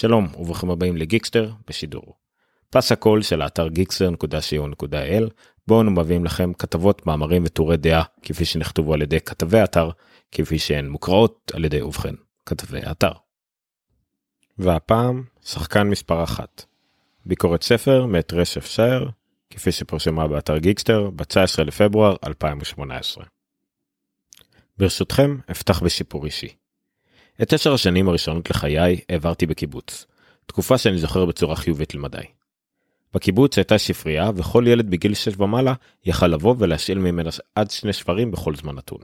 שלום וברוכים הבאים לגיקסטר בשידור. פס הקול של האתר גיקסטר.co.il בו אנו מביאים לכם כתבות מאמרים וטורי דעה כפי שנכתבו על ידי כתבי האתר כפי שהן מוקראות על ידי ובכן כתבי האתר. והפעם שחקן מספר אחת. ביקורת ספר מאת רשף שייר כפי שפרשמה באתר גיקסטר ב-19 לפברואר 2018. ברשותכם אפתח בשיפור אישי. את עשר השנים הראשונות לחיי העברתי בקיבוץ, תקופה שאני זוכר בצורה חיובית למדי. בקיבוץ הייתה ספרייה וכל ילד בגיל 6 ומעלה יכל לבוא ולהשאיל ממנה עד שני שברים בכל זמן נתון.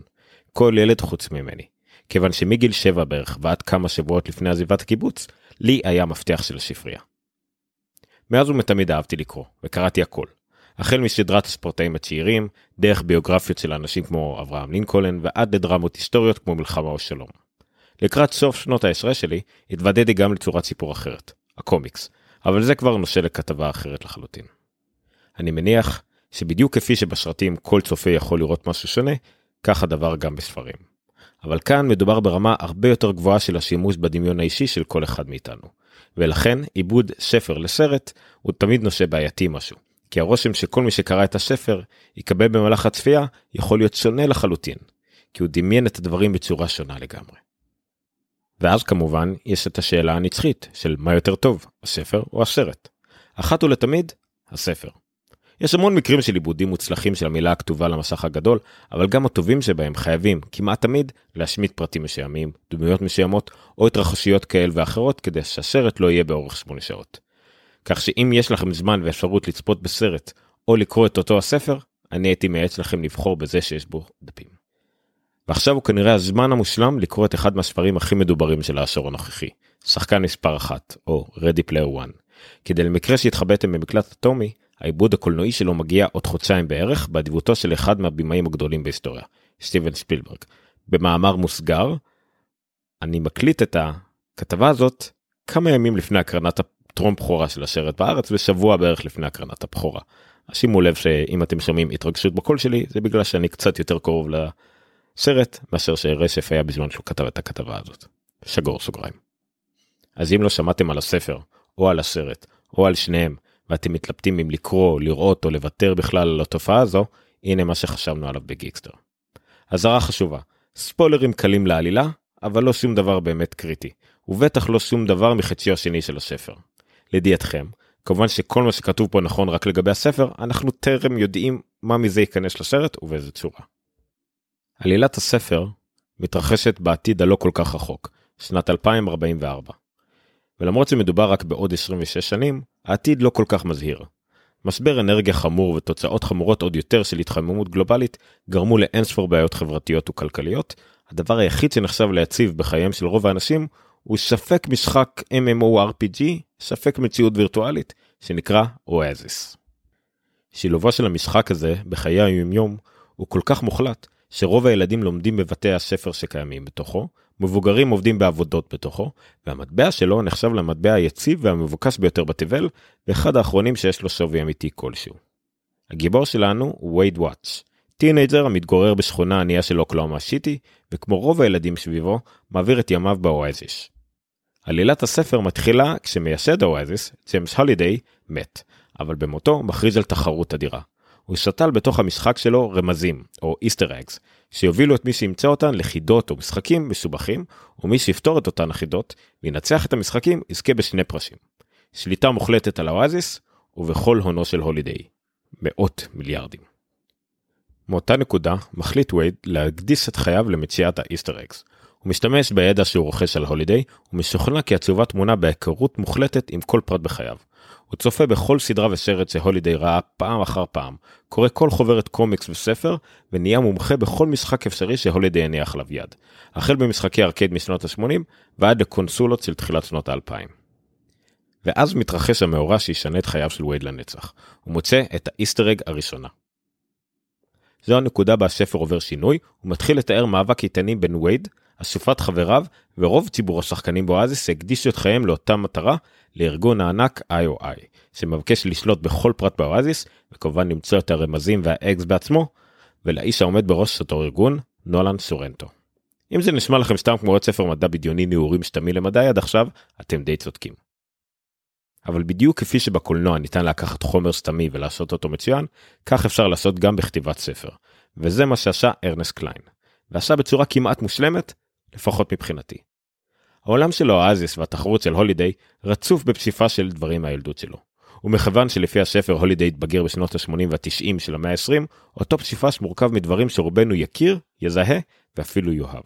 כל ילד חוץ ממני. כיוון שמגיל 7 בערך ועד כמה שבועות לפני עזיבת הקיבוץ, לי היה מפתח של הספרייה. מאז ומתמיד אהבתי לקרוא, וקראתי הכל. החל מסדרת הספורטאים הצעירים, דרך ביוגרפיות של אנשים כמו אברהם לינקולן ועד לדרמות היסטוריות כמו מלחמה או שלום. לקראת סוף שנות העשרה שלי התוודעתי גם לצורת סיפור אחרת, הקומיקס, אבל זה כבר נושא לכתבה אחרת לחלוטין. אני מניח שבדיוק כפי שבשרתים כל צופה יכול לראות משהו שונה, כך הדבר גם בספרים. אבל כאן מדובר ברמה הרבה יותר גבוהה של השימוש בדמיון האישי של כל אחד מאיתנו. ולכן עיבוד ספר לסרט הוא תמיד נושא בעייתי משהו. כי הרושם שכל מי שקרא את הספר יקבל במהלך הצפייה יכול להיות שונה לחלוטין. כי הוא דמיין את הדברים בצורה שונה לגמרי. ואז כמובן יש את השאלה הנצחית של מה יותר טוב, הספר או הסרט. אחת ולתמיד, הספר. יש המון מקרים של עיבודים מוצלחים של המילה הכתובה למסך הגדול, אבל גם הטובים שבהם חייבים, כמעט תמיד, להשמיט פרטים מסוימים, דמויות מסוימות, או התרחשויות כאל ואחרות, כדי שהסרט לא יהיה באורך 8 שעות. כך שאם יש לכם זמן ואפשרות לצפות בסרט, או לקרוא את אותו הספר, אני הייתי מייעץ לכם לבחור בזה שיש בו דפים. ועכשיו הוא כנראה הזמן המושלם לקרוא את אחד מהספרים הכי מדוברים של העשור הנוכחי, שחקן מספר אחת, או Ready Player One. כדי למקרה שהתחבאתם במקלט אטומי, העיבוד הקולנועי שלו מגיע עוד חודשיים בערך באדיבותו של אחד מהבימאים הגדולים בהיסטוריה, סטיבן ספילברג. במאמר מוסגר, אני מקליט את הכתבה הזאת כמה ימים לפני הקרנת הטרום בכורה של השרת בארץ ושבוע בערך לפני הקרנת הבכורה. שימו לב שאם אתם שומעים התרגשות בקול שלי זה בגלל שאני קצת יותר קרוב לסרט מאשר שרשף היה בזמן שהוא כתב את הכתבה הזאת. שגור סוגריים. אז אם לא שמעתם על הספר או על הסרט או על שניהם ואתם מתלבטים אם לקרוא, לראות או לוותר בכלל על התופעה הזו, הנה מה שחשבנו עליו בגיקסטר. אזהרה חשובה, ספוילרים קלים לעלילה, אבל לא שום דבר באמת קריטי, ובטח לא שום דבר מחציו השני של הספר. לידיעתכם, כמובן שכל מה שכתוב פה נכון רק לגבי הספר, אנחנו טרם יודעים מה מזה ייכנס לסרט ובאיזה צורה. עלילת הספר מתרחשת בעתיד הלא כל כך רחוק, שנת 2044. ולמרות שמדובר רק בעוד 26 שנים, העתיד לא כל כך מזהיר. משבר אנרגיה חמור ותוצאות חמורות עוד יותר של התחממות גלובלית גרמו לאינספור בעיות חברתיות וכלכליות. הדבר היחיד שנחשב ליציב בחייהם של רוב האנשים הוא ספק משחק MMORPG, ספק מציאות וירטואלית, שנקרא אואזיס. שילובו של המשחק הזה בחיי היומיום הוא כל כך מוחלט, שרוב הילדים לומדים בבתי הספר שקיימים בתוכו, מבוגרים עובדים בעבודות בתוכו, והמטבע שלו נחשב למטבע היציב והמבוקש ביותר בתבל, ואחד האחרונים שיש לו שווי אמיתי כלשהו. הגיבור שלנו הוא וייד וואטס, טינאייג'ר המתגורר בשכונה ענייה של אוקלהומה סיטי, וכמו רוב הילדים סביבו, מעביר את ימיו באואזיס. עלילת הספר מתחילה כשמייסד האואזיס, ג'יימס הולידיי, מת, אבל במותו מכריז על תחרות אדירה. הוא שתל בתוך המשחק שלו רמזים, או איסטר אגס, שיובילו את מי שימצא אותן לחידות או משחקים מסובכים, ומי שיפתור את אותן החידות וינצח את המשחקים יזכה בשני פרשים. שליטה מוחלטת על האואזיס, ובכל הונו של הולידיי. מאות מיליארדים. מאותה נקודה מחליט וייד להקדיס את חייו למציאת האיסטר אגס. הוא משתמש בידע שהוא רוכש על הולידיי, ומשוכנע כי התשובה תמונה בהיכרות מוחלטת עם כל פרט בחייו. הוא צופה בכל סדרה וסרט שהולידיי ראה פעם אחר פעם, קורא כל חוברת קומיקס וספר, ונהיה מומחה בכל משחק אפשרי שהולידיי הניח עליו יד. החל במשחקי ארקייד משנות ה-80 ועד לקונסולות של תחילת שנות ה-2000. ואז מתרחש המאורע שישנה את חייו של וייד לנצח. הוא מוצא את האיסטר אג הראשונה. זו הנקודה בה הספר עובר שינוי, הוא מתחיל לתאר מאבק איתני בין וייד, אסופת חבריו ורוב ציבור השחקנים באואזיס הקדישו את חייהם לאותה מטרה, לארגון הענק IOI, שמבקש לשלוט בכל פרט באואזיס, וכמובן למצוא את הרמזים והאקס בעצמו, ולאיש העומד בראש אותו ארגון, נולן סורנטו. אם זה נשמע לכם סתם כמו עוד ספר מדע בדיוני נעורים שתמי למדי עד עכשיו, אתם די צודקים. אבל בדיוק כפי שבקולנוע ניתן לקחת חומר סתמי ולעשות אותו מצוין, כך אפשר לעשות גם בכתיבת ספר. וזה מה שעשה ארנס קליין. ועשה בצורה כמעט מושלמת, לפחות מבחינתי. העולם של האואזיס והתחרות של הולידיי רצוף בפסיפה של דברים מהילדות שלו. ומכיוון שלפי הספר הולידיי התבגר בשנות ה-80 וה-90 של המאה ה-20, אותו פסיפס מורכב מדברים שרובנו יכיר, יזהה ואפילו יאהב.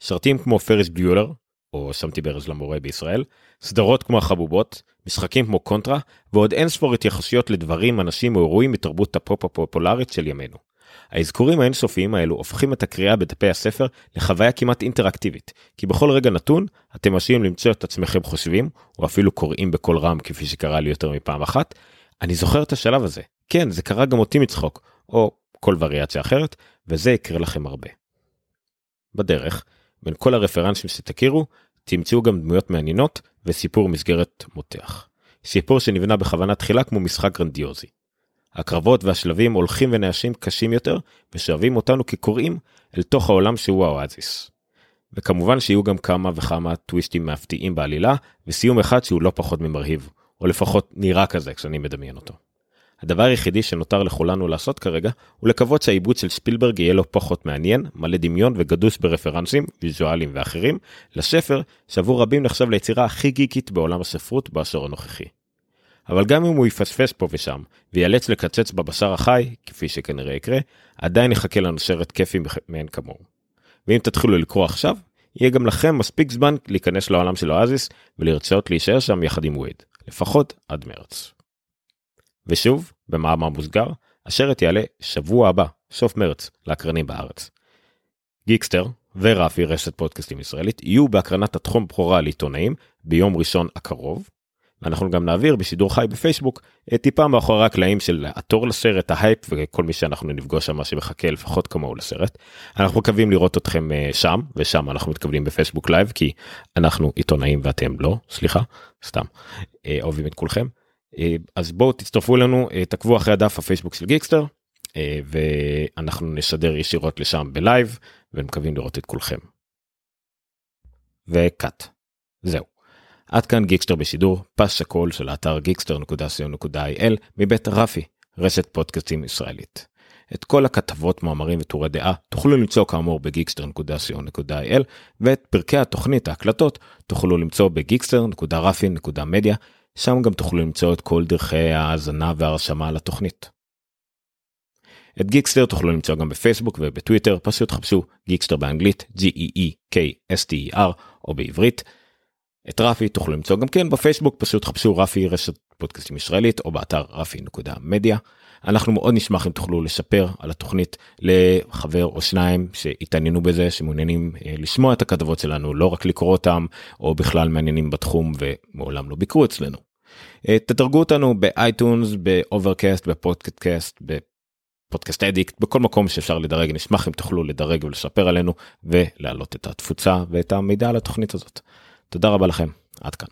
סרטים כמו פריס ביולר, או שמתי ברז למורה בישראל, סדרות כמו החבובות, משחקים כמו קונטרה, ועוד אין ספור התייחסויות לדברים, אנשים או אירועים מתרבות הפופ הפופולרית של ימינו. האזכורים האינסופיים האלו הופכים את הקריאה בדפי הספר לחוויה כמעט אינטראקטיבית, כי בכל רגע נתון אתם עשויים למצוא את עצמכם חושבים, או אפילו קוראים בקול רם כפי שקרה לי יותר מפעם אחת, אני זוכר את השלב הזה. כן, זה קרה גם אותי מצחוק, או כל וריאציה אחרת, וזה יקרה לכם הרבה. בדרך, בין כל הרפרנסים שתכירו, תמצאו גם דמויות מעניינות וסיפור מסגרת מותח. סיפור שנבנה בכוונה תחילה כמו משחק גרנדיוזי. הקרבות והשלבים הולכים ונעשים קשים יותר ושואבים אותנו כקוראים אל תוך העולם שהוא האואזיס. וכמובן שיהיו גם כמה וכמה טוויסטים מפתיעים בעלילה וסיום אחד שהוא לא פחות ממרהיב או לפחות נראה כזה כשאני מדמיין אותו. הדבר היחידי שנותר לכולנו לעשות כרגע הוא לקוות שהעיבוד של ספילברג יהיה לו פחות מעניין, מלא דמיון וגדוש ברפרנסים, ויזואליים ואחרים, לספר שעבור רבים נחשב ליצירה הכי גיקית בעולם הספרות בעשור הנוכחי. אבל גם אם הוא יפספס פה ושם, ויאלץ לקצץ בבשר החי, כפי שכנראה יקרה, עדיין יחכה לנו סרט כיפי מאין כמוהו. ואם תתחילו לקרוא עכשיו, יהיה גם לכם מספיק זמן להיכנס לעולם של אואזיס ולרצות להישאר שם יחד עם וייד, לפחות עד מרץ. ושוב, במאמר מוסגר, הסרט יעלה שבוע הבא, סוף מרץ, לאקרנים בארץ. גיקסטר ורפי רשת פודקאסטים ישראלית יהיו בהקרנת טרום בכורה לעיתונאים ביום ראשון הקרוב. ואנחנו גם נעביר בשידור חי בפייסבוק טיפה מאחורי הקלעים של התור לסרט ההייפ וכל מי שאנחנו נפגוש שם שמחכה לפחות כמונו לסרט. אנחנו מקווים לראות אתכם אה, שם ושם אנחנו מתכוונים בפייסבוק live כי אנחנו עיתונאים ואתם לא סליחה סתם אה, אוהבים את כולכם. אה, אז בואו תצטרפו אלינו, אה, תעקבו אחרי הדף הפייסבוק של גיקסטר, אה, ואנחנו נשדר ישירות לשם ב live, ומקווים לראות את כולכם. וקאט. זהו. עד כאן גיקסטר בשידור, פסקול של האתר גיקסטר.co.il מבית רפי, רשת פודקאסטים ישראלית. את כל הכתבות, מאמרים וטורי דעה תוכלו למצוא כאמור בגיקסטר.co.il ואת פרקי התוכנית, ההקלטות, תוכלו למצוא בגיקסטר.רפי.מדיה שם גם תוכלו למצוא את כל דרכי ההאזנה והרשמה לתוכנית. את גיקסטר תוכלו למצוא גם בפייסבוק ובטוויטר, פשוט חפשו גיקסטר באנגלית, G-E-E-K-S-T-E-R, או בעברית. את רפי תוכלו למצוא גם כן בפייסבוק, פשוט חפשו רפי רשת פודקאסטים ישראלית, או באתר רפי.מדיה. אנחנו מאוד נשמח אם תוכלו לספר על התוכנית לחבר או שניים שיתעניינו בזה, שמעוניינים אה, לשמוע את הכתבות שלנו, לא רק לקרוא אותם, או בכלל מתעניינים בתחום ומעולם לא ביקרו אצלנו. אה, תדרגו אותנו באייטונס, באוברקאסט, בפודקאסט, בפודקאסט אדיקט, בכל מקום שאפשר לדרג, נשמח אם תוכלו לדרג ולספר עלינו ולהעלות את התפוצה ואת המידע על התוכנית הזאת. תודה רבה לכם, עד כאן.